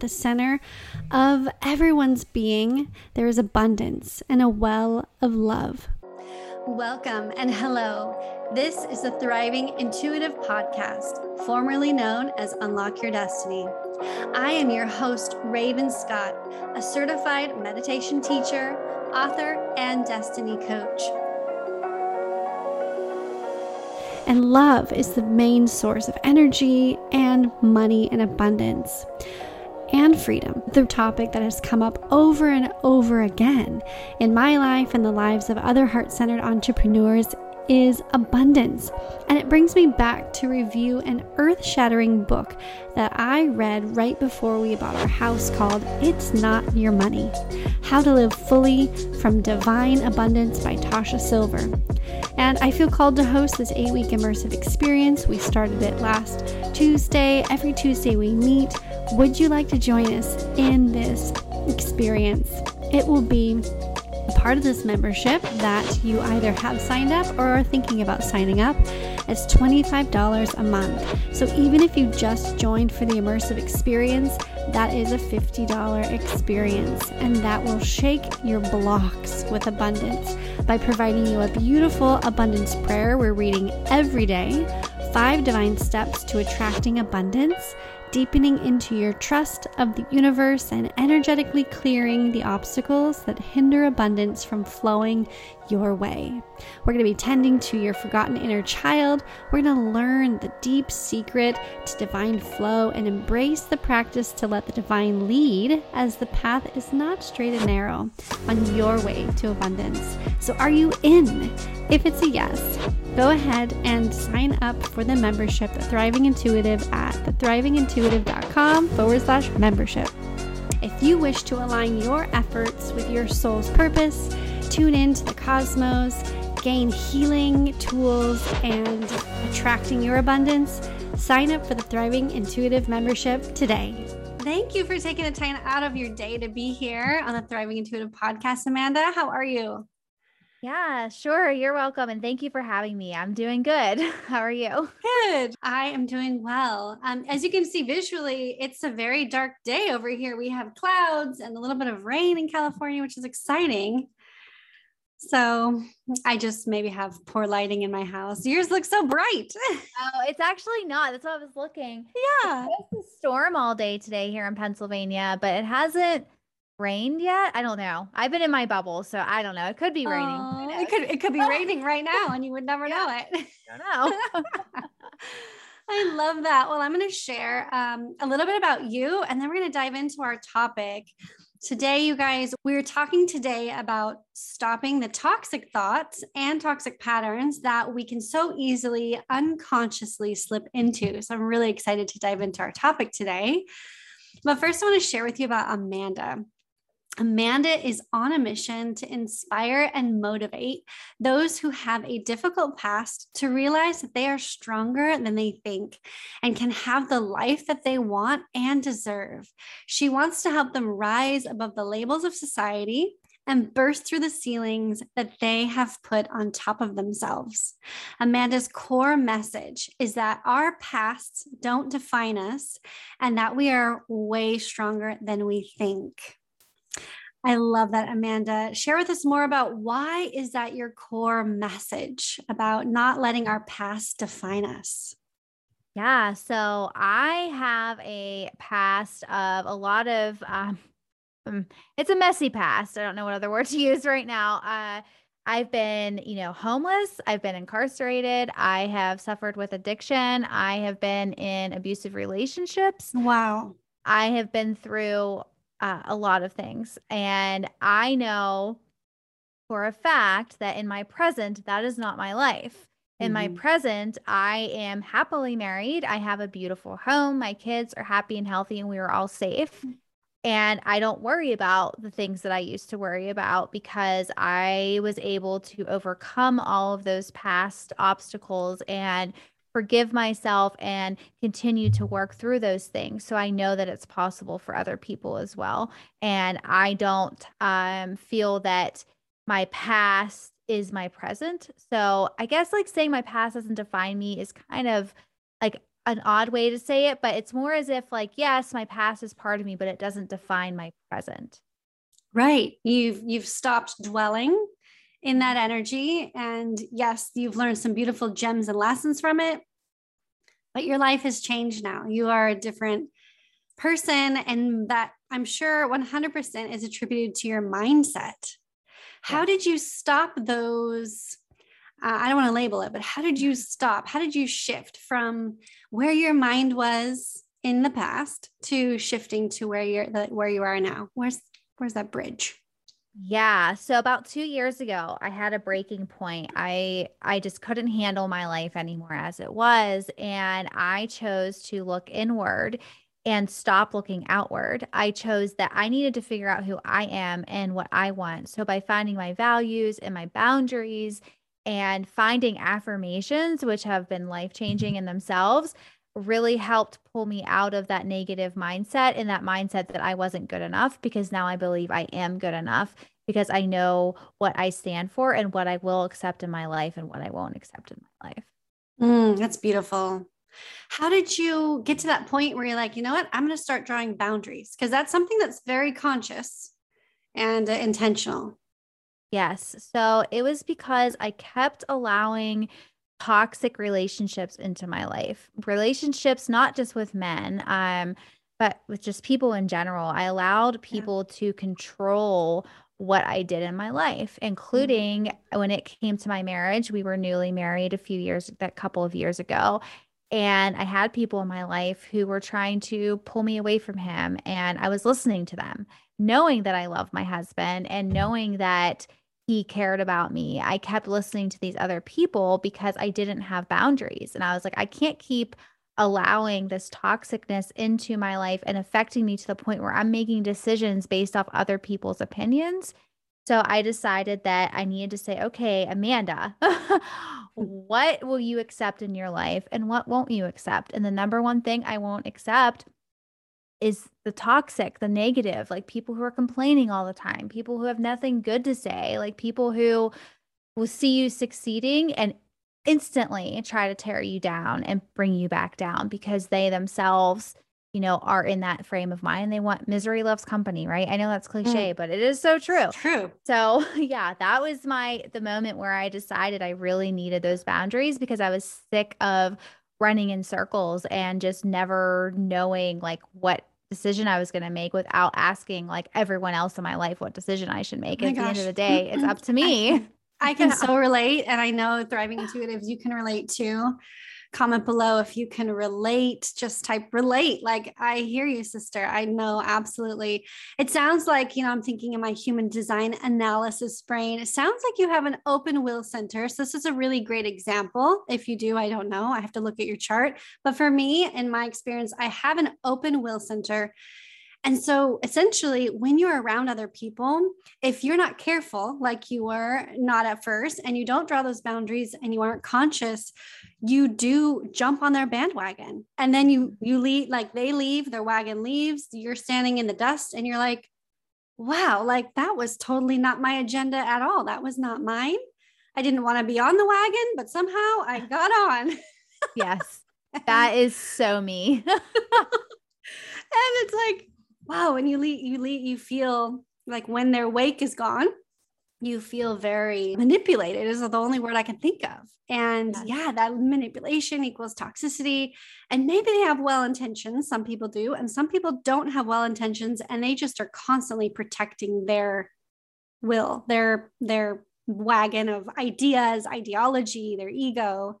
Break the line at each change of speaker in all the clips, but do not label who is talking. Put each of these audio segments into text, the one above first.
at the center of everyone's being, there is abundance and a well of love. Welcome and hello. This is the Thriving Intuitive Podcast, formerly known as Unlock Your Destiny. I am your host, Raven Scott, a certified meditation teacher, author, and destiny coach. And love is the main source of energy and money and abundance and freedom, the topic that has come up over and over again in my life and the lives of other heart centered entrepreneurs is abundance. And it brings me back to review an earth shattering book that I read right before we bought our house called It's Not Your Money How to Live Fully from Divine Abundance by Tosha Silver. And I feel called to host this eight week immersive experience. We started it last Tuesday. Every Tuesday we meet. Would you like to join us in this experience? It will be a part of this membership that you either have signed up or are thinking about signing up. It's $25 a month. So even if you just joined for the immersive experience, that is a $50 experience, and that will shake your blocks with abundance by providing you a beautiful abundance prayer we're reading every day, five divine steps to attracting abundance deepening into your trust of the universe and energetically clearing the obstacles that hinder abundance from flowing your way. We're going to be tending to your forgotten inner child. We're going to learn the deep secret to divine flow and embrace the practice to let the divine lead as the path is not straight and narrow on your way to abundance. So, are you in? If it's a yes, go ahead and sign up for the membership, The Thriving Intuitive, at thethriving.intuitive.com forward slash membership. If you wish to align your efforts with your soul's purpose, tune in to the cosmos, gain healing tools, and attracting your abundance, sign up for the Thriving Intuitive membership today. Thank you for taking the time out of your day to be here on the Thriving Intuitive podcast, Amanda. How are you?
Yeah, sure. You're welcome. And thank you for having me. I'm doing good. How are you?
Good. I am doing well. Um, as you can see visually, it's a very dark day over here. We have clouds and a little bit of rain in California, which is exciting. So I just maybe have poor lighting in my house. Yours looks so bright.
oh, it's actually not. That's what I was looking.
Yeah.
It's a storm all day today here in Pennsylvania, but it hasn't rained yet. I don't know. I've been in my bubble, so I don't know. It could be raining.
Oh, it could it could be raining right now and you would never yeah. know it.
I
know. I love that. Well, I'm going to share um, a little bit about you and then we're going to dive into our topic. Today, you guys, we're talking today about stopping the toxic thoughts and toxic patterns that we can so easily unconsciously slip into. So, I'm really excited to dive into our topic today. But first, I want to share with you about Amanda. Amanda is on a mission to inspire and motivate those who have a difficult past to realize that they are stronger than they think and can have the life that they want and deserve. She wants to help them rise above the labels of society and burst through the ceilings that they have put on top of themselves. Amanda's core message is that our pasts don't define us and that we are way stronger than we think. I love that, Amanda. Share with us more about why is that your core message about not letting our past define us?
Yeah, so I have a past of a lot of um, um, it's a messy past. I don't know what other word to use right now. Uh, I've been, you know, homeless. I've been incarcerated. I have suffered with addiction. I have been in abusive relationships.
Wow.
I have been through uh, a lot of things. And I know for a fact that in my present, that is not my life. In mm-hmm. my present, I am happily married. I have a beautiful home. My kids are happy and healthy, and we are all safe. And I don't worry about the things that I used to worry about because I was able to overcome all of those past obstacles and forgive myself and continue to work through those things so i know that it's possible for other people as well and i don't um, feel that my past is my present so i guess like saying my past doesn't define me is kind of like an odd way to say it, but it's more as if like, yes, my past is part of me, but it doesn't define my present.
Right. You've you've stopped dwelling in that energy and yes, you've learned some beautiful gems and lessons from it. But your life has changed now. You are a different person and that I'm sure 100% is attributed to your mindset. How did you stop those uh, I don't want to label it, but how did you stop? How did you shift from where your mind was in the past to shifting to where you're the, where you are now? Where's where's that bridge?
Yeah, so about 2 years ago, I had a breaking point. I I just couldn't handle my life anymore as it was, and I chose to look inward and stop looking outward. I chose that I needed to figure out who I am and what I want. So by finding my values and my boundaries and finding affirmations, which have been life changing in themselves, really helped pull me out of that negative mindset and that mindset that I wasn't good enough because now I believe I am good enough because I know what I stand for and what I will accept in my life and what I won't accept in my life.
Mm, that's beautiful. How did you get to that point where you're like, you know what, I'm going to start drawing boundaries? Because that's something that's very conscious and uh, intentional.
Yes. So it was because I kept allowing toxic relationships into my life. Relationships not just with men, um but with just people in general. I allowed people yeah. to control what I did in my life, mm-hmm. including mm-hmm. when it came to my marriage. We were newly married a few years, that couple of years ago. And I had people in my life who were trying to pull me away from him. And I was listening to them, knowing that I love my husband and knowing that he cared about me. I kept listening to these other people because I didn't have boundaries. And I was like, I can't keep allowing this toxicness into my life and affecting me to the point where I'm making decisions based off other people's opinions. So I decided that I needed to say, okay, Amanda, what will you accept in your life and what won't you accept? And the number one thing I won't accept is the toxic, the negative, like people who are complaining all the time, people who have nothing good to say, like people who will see you succeeding and instantly try to tear you down and bring you back down because they themselves, you know, are in that frame of mind. They want misery loves company, right? I know that's mm. cliche, mm. but it is so true.
It's true.
So, yeah, that was my the moment where I decided I really needed those boundaries because I was sick of running in circles and just never knowing like what decision I was going to make without asking like everyone else in my life what decision I should make. Oh At gosh. the end of the day, it's up to me.
I, I can so relate. And I know thriving intuitives, you can relate too comment below if you can relate just type relate like i hear you sister i know absolutely. It sounds like you know i'm thinking in my human design analysis brain it sounds like you have an open will center so this is a really great example. If you do i don't know i have to look at your chart but for me in my experience i have an open will center. And so essentially, when you're around other people, if you're not careful, like you were not at first, and you don't draw those boundaries and you aren't conscious, you do jump on their bandwagon. And then you mm-hmm. you leave, like they leave, their wagon leaves, you're standing in the dust and you're like, wow, like that was totally not my agenda at all. That was not mine. I didn't want to be on the wagon, but somehow I got on.
yes. That is so me. and
it's like, wow, when you leave, you leave, you feel like when their wake is gone, you feel very manipulated is the only word I can think of. And yes. yeah, that manipulation equals toxicity. And maybe they have well intentions. Some people do. And some people don't have well intentions and they just are constantly protecting their will, their, their wagon of ideas, ideology, their ego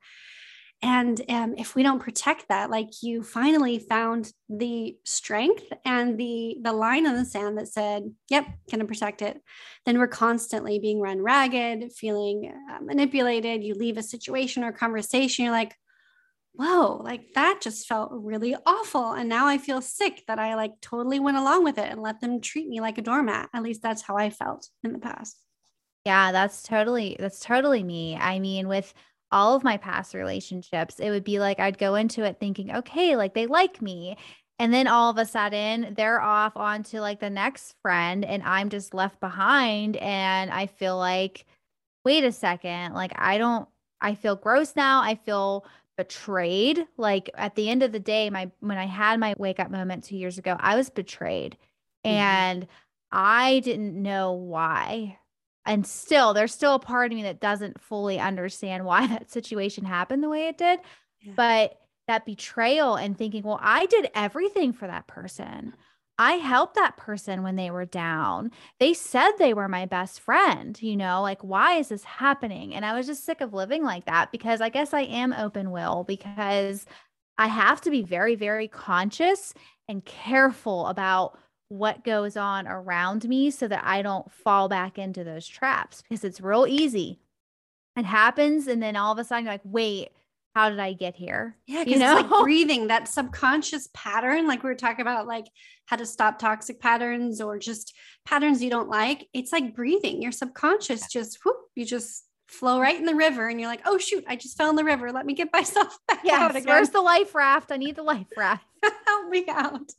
and um, if we don't protect that like you finally found the strength and the the line in the sand that said yep gonna protect it. Then we're constantly being run ragged feeling uh, manipulated. You leave a situation or conversation you're like whoa like that just felt really awful. And now i feel sick that i like totally went along with it and let them treat me like a doormat. At least that's how i felt in the past.
Yeah that's totally that's totally me. I mean with all of my past relationships, it would be like I'd go into it thinking, okay, like they like me. And then all of a sudden they're off onto like the next friend and I'm just left behind. And I feel like, wait a second, like I don't, I feel gross now. I feel betrayed. Like at the end of the day, my when I had my wake up moment 2 years ago, I was betrayed. Mm-hmm. And I didn't know why. And still, there's still a part of me that doesn't fully understand why that situation happened the way it did. Yeah. But that betrayal and thinking, well, I did everything for that person. I helped that person when they were down. They said they were my best friend, you know, like, why is this happening? And I was just sick of living like that because I guess I am open will because I have to be very, very conscious and careful about what goes on around me so that I don't fall back into those traps because it's real easy. It happens. And then all of a sudden, you're like, wait, how did I get here?
Yeah, because you know? it's like breathing, that subconscious pattern, like we were talking about, like how to stop toxic patterns or just patterns you don't like. It's like breathing. Your subconscious just whoop, you just flow right in the river and you're like, oh shoot, I just fell in the river. Let me get myself back yes, out again.
Where's the life raft? I need the life raft.
Help me out.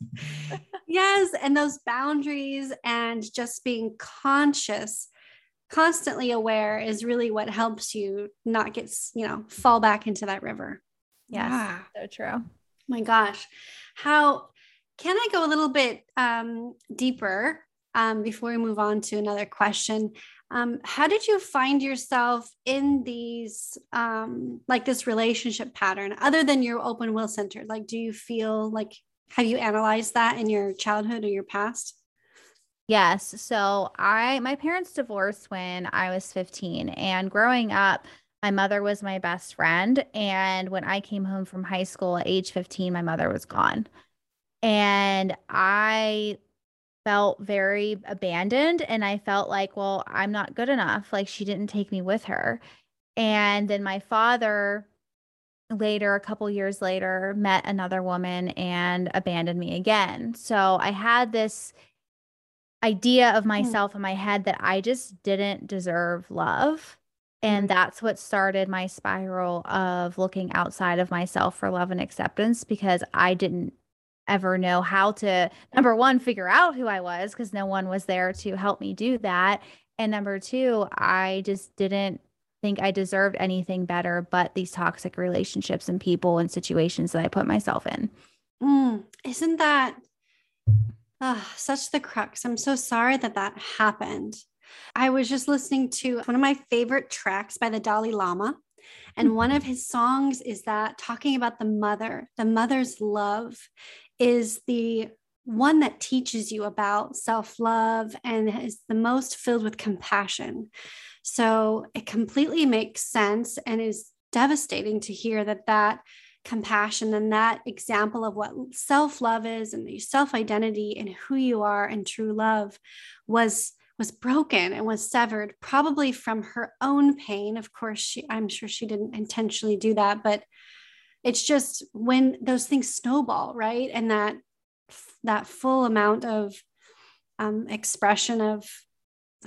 yes. And those boundaries and just being conscious constantly aware is really what helps you not get, you know, fall back into that river.
Yes. Yeah. So true.
my gosh. How can I go a little bit um, deeper um, before we move on to another question? Um, how did you find yourself in these, um, like this relationship pattern, other than your open will center? Like, do you feel like, have you analyzed that in your childhood or your past?
Yes. So I my parents divorced when I was 15 and growing up my mother was my best friend and when I came home from high school at age 15 my mother was gone. And I felt very abandoned and I felt like, well, I'm not good enough. Like she didn't take me with her. And then my father later a couple years later met another woman and abandoned me again. So I had this idea of hmm. myself mm. in my head that I just didn't deserve love. And mm-hmm. that's what started my spiral of looking outside of myself for love and acceptance because I didn't ever know how to, number one, figure out who I was because no one was there to help me do that. And number two, I just didn't think I deserved anything better but these toxic relationships and people and situations that I put myself in.
Mm, isn't that Oh, such the crux. I'm so sorry that that happened. I was just listening to one of my favorite tracks by the Dalai Lama. And one of his songs is that talking about the mother, the mother's love is the one that teaches you about self love and is the most filled with compassion. So it completely makes sense and is devastating to hear that that compassion and that example of what self love is and the self identity and who you are and true love was was broken and was severed probably from her own pain of course she i'm sure she didn't intentionally do that but it's just when those things snowball right and that that full amount of um, expression of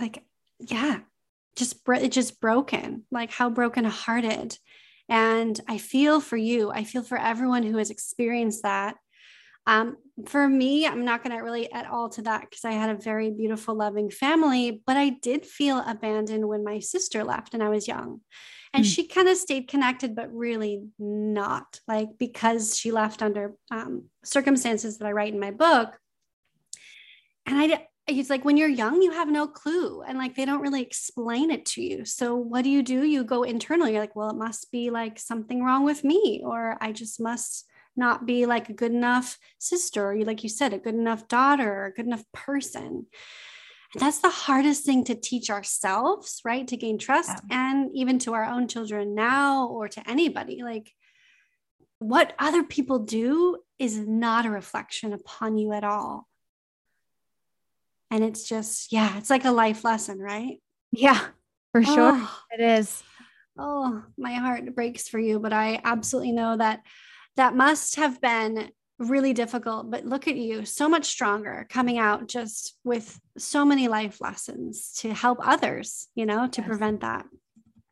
like yeah just it just broken like how broken hearted and I feel for you. I feel for everyone who has experienced that. Um, for me, I'm not going to relate at all to that because I had a very beautiful, loving family, but I did feel abandoned when my sister left and I was young. And mm. she kind of stayed connected, but really not like because she left under um, circumstances that I write in my book. And I, it's like when you're young you have no clue and like they don't really explain it to you so what do you do you go internal you're like well it must be like something wrong with me or i just must not be like a good enough sister or you like you said a good enough daughter or a good enough person and that's the hardest thing to teach ourselves right to gain trust yeah. and even to our own children now or to anybody like what other people do is not a reflection upon you at all and it's just, yeah, it's like a life lesson, right?
Yeah, for sure. Oh, it is.
Oh, my heart breaks for you, but I absolutely know that that must have been really difficult. But look at you, so much stronger coming out just with so many life lessons to help others, you know, to yes. prevent that.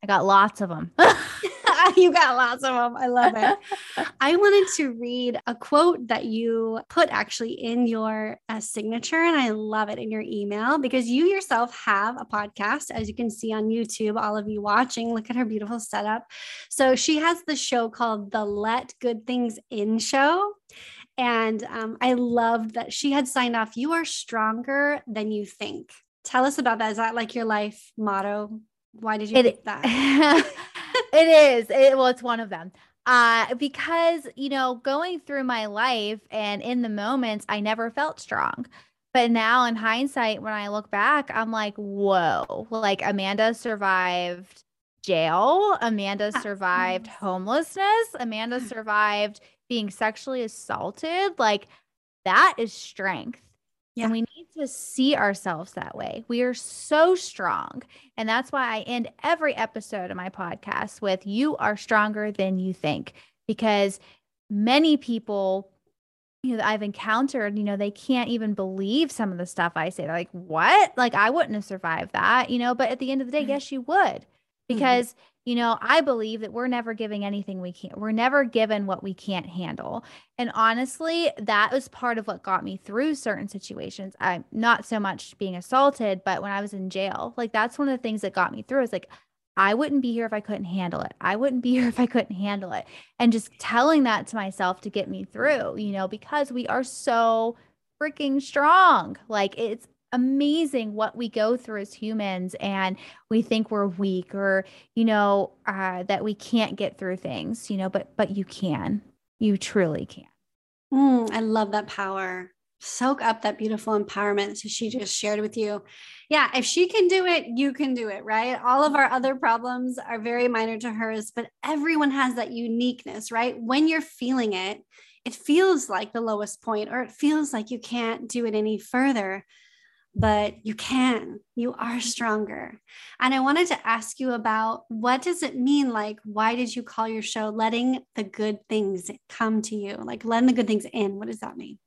I got lots of them.
You got lots of them. I love it. I wanted to read a quote that you put actually in your uh, signature, and I love it in your email because you yourself have a podcast, as you can see on YouTube. All of you watching, look at her beautiful setup. So she has the show called the Let Good Things In Show. And um, I loved that she had signed off, You are stronger than you think. Tell us about that. Is that like your life motto? Why did you it, pick that?
it is. It, well, it's one of them. Uh, because, you know, going through my life and in the moments, I never felt strong. But now in hindsight, when I look back, I'm like, whoa, like Amanda survived jail. Amanda ah, survived homelessness. Amanda survived being sexually assaulted. Like that is strength. Yeah. And we need to see ourselves that way. We are so strong. And that's why I end every episode of my podcast with you are stronger than you think. Because many people, you know, that I've encountered, you know, they can't even believe some of the stuff I say. They're like, what? Like, I wouldn't have survived that, you know, but at the end of the day, mm-hmm. yes, you would. Mm-hmm. Because mm-hmm you know, I believe that we're never giving anything we can't, we're never given what we can't handle. And honestly, that was part of what got me through certain situations. I'm not so much being assaulted, but when I was in jail, like that's one of the things that got me through is like, I wouldn't be here if I couldn't handle it. I wouldn't be here if I couldn't handle it. And just telling that to myself to get me through, you know, because we are so freaking strong. Like it's amazing what we go through as humans and we think we're weak or you know uh, that we can't get through things you know but but you can. You truly can.
Mm, i love that power. Soak up that beautiful empowerment so she just shared with you. Yeah if she can do it you can do it right? All of our other problems are very minor to hers but everyone has that uniqueness right? When you're feeling it it feels like the lowest point or it feels like you can't do it any further but you can you are mm-hmm. stronger and i wanted to ask you about what does it mean like why did you call your show letting the good things come to you like letting the good things in what does that mean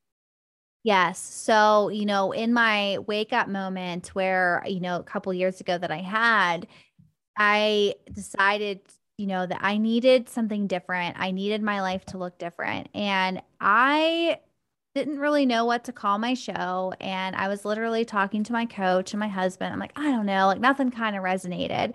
Yes. So, you know, in my wake up moment where, you know, a couple years ago that I had, I decided, you know, that I needed something different. I needed my life to look different. And I didn't really know what to call my show. And I was literally talking to my coach and my husband. I'm like, I don't know, like nothing kind of resonated.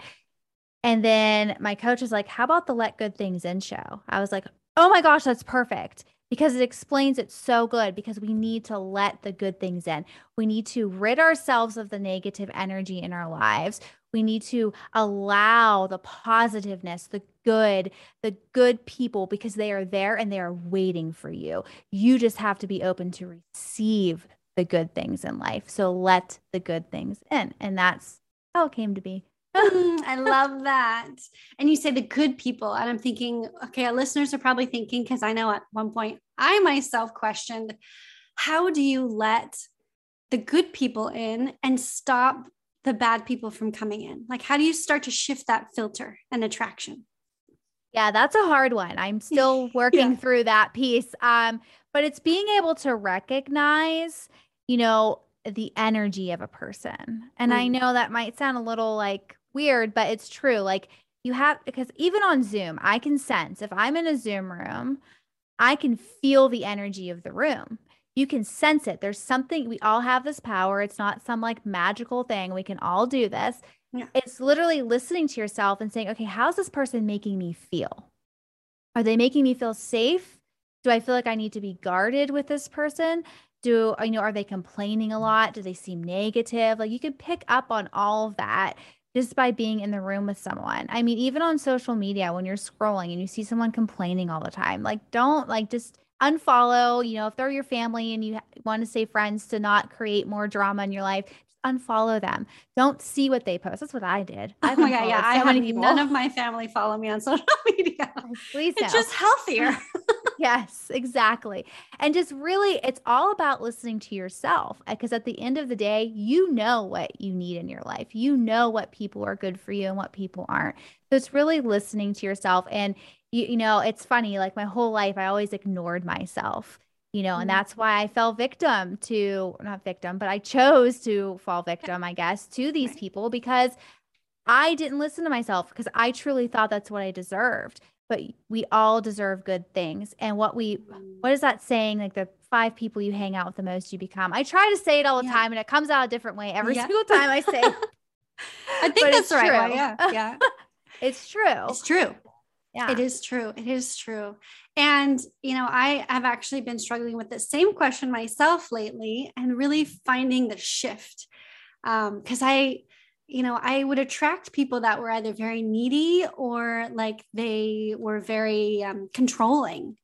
And then my coach was like, How about the Let Good Things In show? I was like, Oh my gosh, that's perfect because it explains it so good because we need to let the good things in. We need to rid ourselves of the negative energy in our lives. We need to allow the positiveness, the good, the good people because they are there and they are waiting for you. You just have to be open to receive the good things in life. So let the good things in. And that's how it came to be.
I love that. And you say the good people. And I'm thinking, okay, our listeners are probably thinking, because I know at one point I myself questioned, how do you let the good people in and stop the bad people from coming in? Like, how do you start to shift that filter and attraction?
Yeah, that's a hard one. I'm still working yeah. through that piece. Um, but it's being able to recognize, you know, the energy of a person. And mm. I know that might sound a little like weird, but it's true. Like you have because even on Zoom, I can sense if I'm in a Zoom room, I can feel the energy of the room you can sense it. There's something, we all have this power. It's not some like magical thing. We can all do this. Yeah. It's literally listening to yourself and saying, okay, how's this person making me feel? Are they making me feel safe? Do I feel like I need to be guarded with this person? Do you know, are they complaining a lot? Do they seem negative? Like you can pick up on all of that just by being in the room with someone. I mean, even on social media, when you're scrolling and you see someone complaining all the time, like don't like just unfollow, you know, if they're your family and you want to stay friends to not create more drama in your life, just unfollow them. Don't see what they post. That's what I did.
Oh my god, yeah, so I have none of my family follow me on social media. Please, it's just healthier.
yes, exactly. And just really, it's all about listening to yourself because at the end of the day, you know what you need in your life. You know what people are good for you and what people aren't. So it's really listening to yourself and you, you know, it's funny, like my whole life, I always ignored myself, you know, and mm-hmm. that's why I fell victim to, not victim, but I chose to fall victim, I guess, to these people because I didn't listen to myself because I truly thought that's what I deserved. But we all deserve good things. And what we,
Mm.
what is that saying? Like the five people you hang out with the most, you become. I try to say it all the
Yeah.
time and it comes out a different way every
Yeah.
single time I say it.
I think that's right. Yeah. Yeah.
It's true.
It's true.
Yeah.
It is true. It is true. And, you know, I have actually been struggling with the same question myself lately and really finding the shift. Um, cause I, you know, I would attract people that were either very needy or like they were very um, controlling.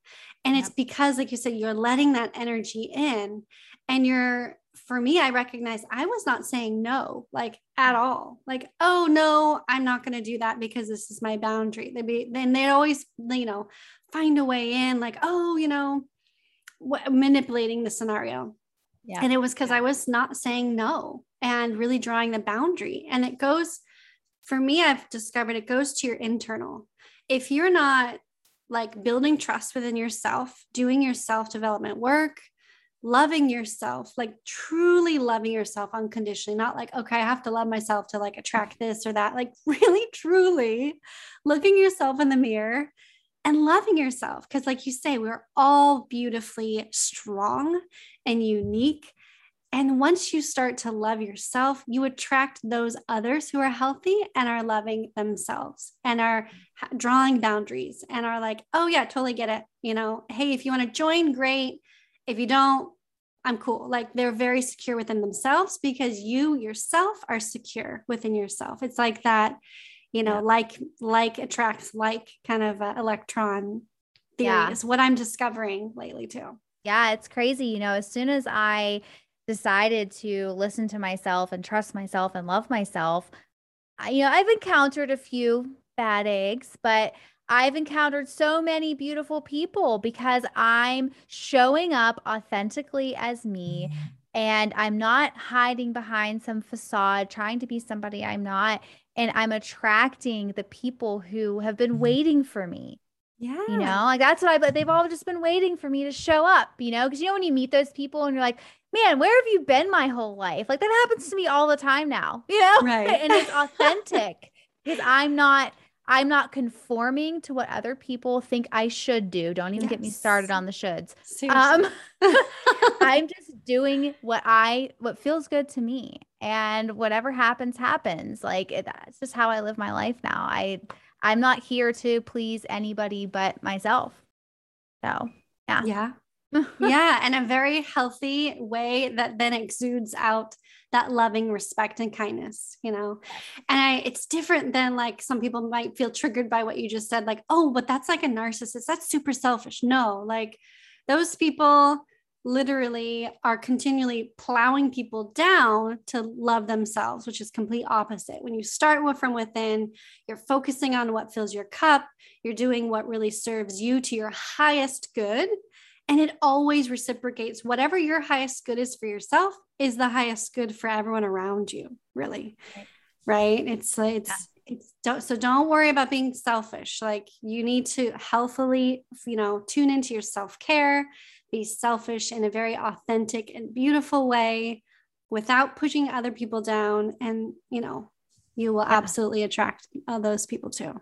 And it's because, like you said, you're letting that energy in and you're, for me, I recognize I was not saying no, like at all. Like, oh no, I'm not going to do that because this is my boundary. They'd be, then they'd always, you know, find a way in, like, oh, you know, what, manipulating the scenario.
yeah.
And it was because I was not saying no and really drawing the boundary. And it goes, for me, I've discovered it goes to your internal. If you're not like building trust within yourself, doing your self development work, loving yourself, like truly loving yourself unconditionally, not like, okay, I have to love myself to like attract this or that, like really, truly looking yourself in the mirror and loving yourself. Because, like you say, we're all beautifully strong and unique. And once you start to love yourself, you attract those others who are healthy and are loving themselves and are drawing boundaries and are like, oh, yeah, totally get it. You know, hey, if you want to join, great. If you don't, I'm cool. Like they're very secure within themselves because you yourself are secure within yourself. It's like that, you know,
Yeah.
like like attracts like kind of uh, electron theory
Yeah.
is what I'm discovering lately too.
Yeah, it's crazy. You know, as soon as I decided to listen to myself and trust myself and love myself, I, you know, I've encountered a few bad eggs, but I've encountered so many beautiful people because I'm showing up authentically as me mm-hmm. and I'm not hiding behind some facade trying to be somebody I'm not. And I'm attracting the people who have been mm-hmm. waiting for me.
Yeah.
You know, like that's what I, but they've all just been waiting for me to show up, you know, because you know, when you meet those people and you're like, man, where have you been my whole life? Like that happens to me all the time now, you know,
Right.
and it's authentic because I'm not, I'm not conforming to what other people think I should do. Don't even get me started on the shoulds. Um, I'm just doing what I, what feels good to me and whatever happens, happens. Like it, that's just how I live my life now. I, I'm not here to please anybody but myself. So, yeah.
yeah. yeah. And a very healthy way that then exudes out that loving respect and kindness, you know. And I it's different than like some people might feel triggered by what you just said, like, oh, but that's like a narcissist. That's super selfish. No, like those people literally are continually plowing people down to love themselves, which is complete opposite. When you start with from within, you're focusing on what fills your cup, you're doing what really serves you to your highest good. And it always reciprocates whatever your highest good is for yourself is the highest good for everyone around you, really. Right. It's uh, it's it's don't so don't worry about being selfish. Like you need to healthily, you know, tune into your self-care, be selfish in a very authentic and beautiful way without pushing other people down. And you know, you will
Yeah.
absolutely attract uh, those people too.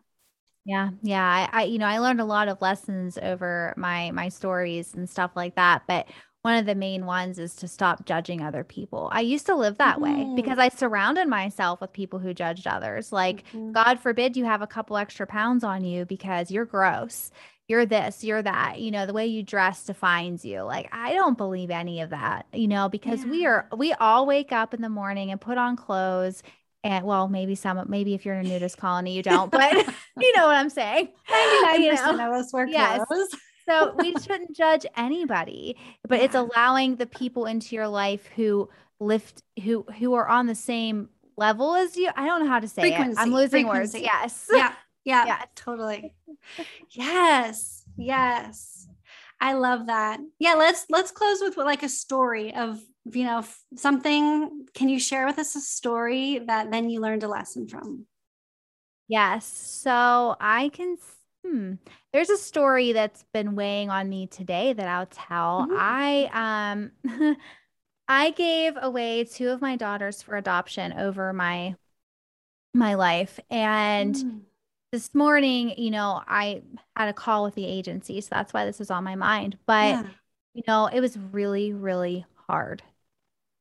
Yeah, yeah. I, I, you know, I learned a lot of lessons over my my stories and stuff like that. But one of the main ones is to stop judging other people. I used to live that way
Mhm.
because I surrounded myself with people who judged others. Like,
Mhm.
God forbid you have a couple extra pounds on you because you're gross. You're this, you're that. You know, the way you dress defines you. Like, I don't believe any of that, you know, because we are, we all wake up in the morning and put on clothes. And well, maybe some, maybe if you're in a nudist colony, you don't, but you know what I'm saying. You
99%
know?
of us wear
Yes.
clothes.
So we shouldn't judge anybody, but it's allowing the people into your life who lift, who who are on the same level as you. I don't know how to say it. I'm
Frequency,
losing words. Yes.
yeah yeah
Yes.
totally yes yes i love that yeah let's let's close with like a story of you know something can you share with us a story that then you learned a lesson from
Yes. So I can. Hmm. There's a story that's been weighing on me today that I'll tell.
Mhm.
I um, I gave away two of my daughters for adoption over my my life. And mm. This morning, you know, I had a call with the agency. So that's why this is on my mind. But, yeah. you know, it was really, really hard.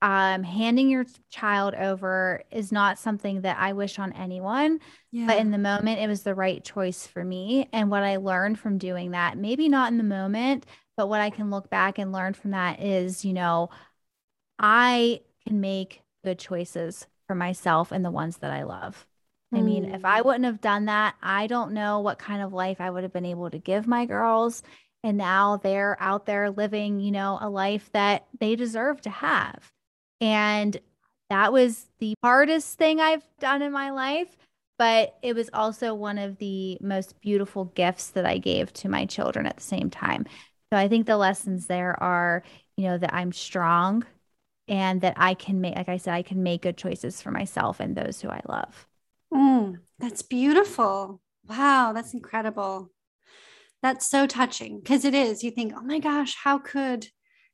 Um, handing your child over is not something that I wish on anyone, yeah. but in the moment, it was the right choice for me. And what I learned from doing that, maybe not in the moment, but what I can look back and learn from that is, you know, I can make good choices for myself and the ones that I love. I mean, if I mm. wouldn't have done that, I don't know what kind of life I would have been able to give my girls. And now they're out there living, you know, a life that they deserve to have. And that was the hardest thing I've done in my life. But it was also one of the most beautiful gifts that I gave to my children at the same time. So I think the lessons there are, you know, that I'm strong and that I can make, like I said, I can make good choices for myself and those who I love.
Mm, that's beautiful. Wow, that's incredible. That's so touching because it is. You think, oh my gosh, how could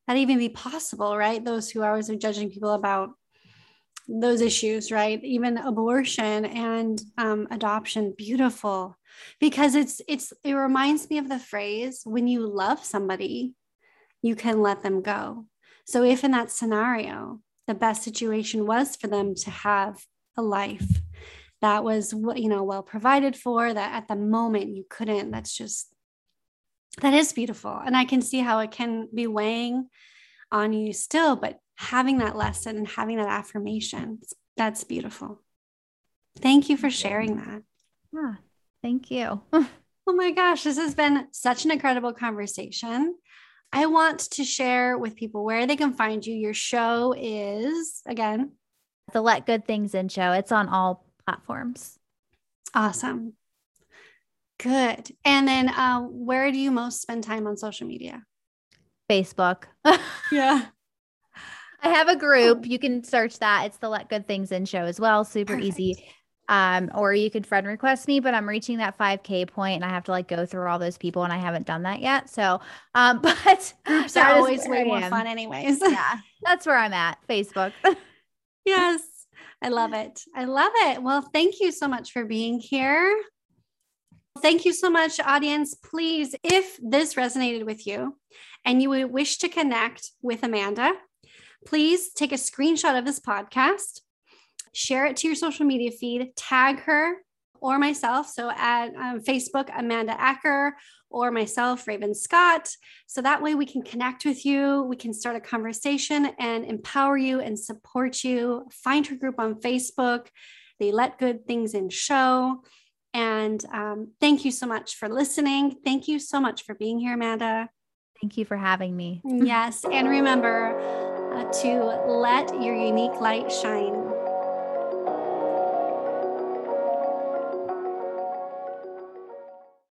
that even be possible, right? Those who always are judging people about those issues, right? Even abortion and um, adoption, beautiful, because it's it's it reminds me of the phrase, "When you love somebody, you can let them go." So, if in that scenario, the best situation was for them to have a life that was, you know, well provided for, that at the moment you couldn't, that's just, that is beautiful. And I can see how it can be weighing on you still, but having that lesson and having that affirmation, that's beautiful. Thank you for sharing that.
Yeah, thank you.
oh my gosh, this has been such an incredible conversation. I want to share with people where they can find you. Your show is, again,
the Let Good Things In show. It's on all platforms.
Awesome. Good. And then uh, where do you most spend time on social media?
Facebook.
yeah.
I have a group. You can search that. It's the Let Good Things In show as well. Super Perfect. easy. Um, or you could friend request me, but I'm reaching that 5K point and I have to like go through all those people and I haven't done that yet. So, um, but
groups are always way more fun, anyways.
yeah, that's where I'm at. Facebook.
yes, I love it. I love it. Well, thank you so much for being here. Thank you so much, audience. Please, if this resonated with you and you would wish to connect with Amanda, please take a screenshot of this podcast share it to your social media feed, tag her or myself. So at um, Facebook, Amanda Acker, or myself, Raven Scott. So that way we can connect with you, we can start a conversation and empower you and support you. Find her group on Facebook. They let good things in show. And um, thank you so much for listening. Thank you so much for being here, Amanda.
Thank you for having me.
yes. And remember uh, to let your unique light shine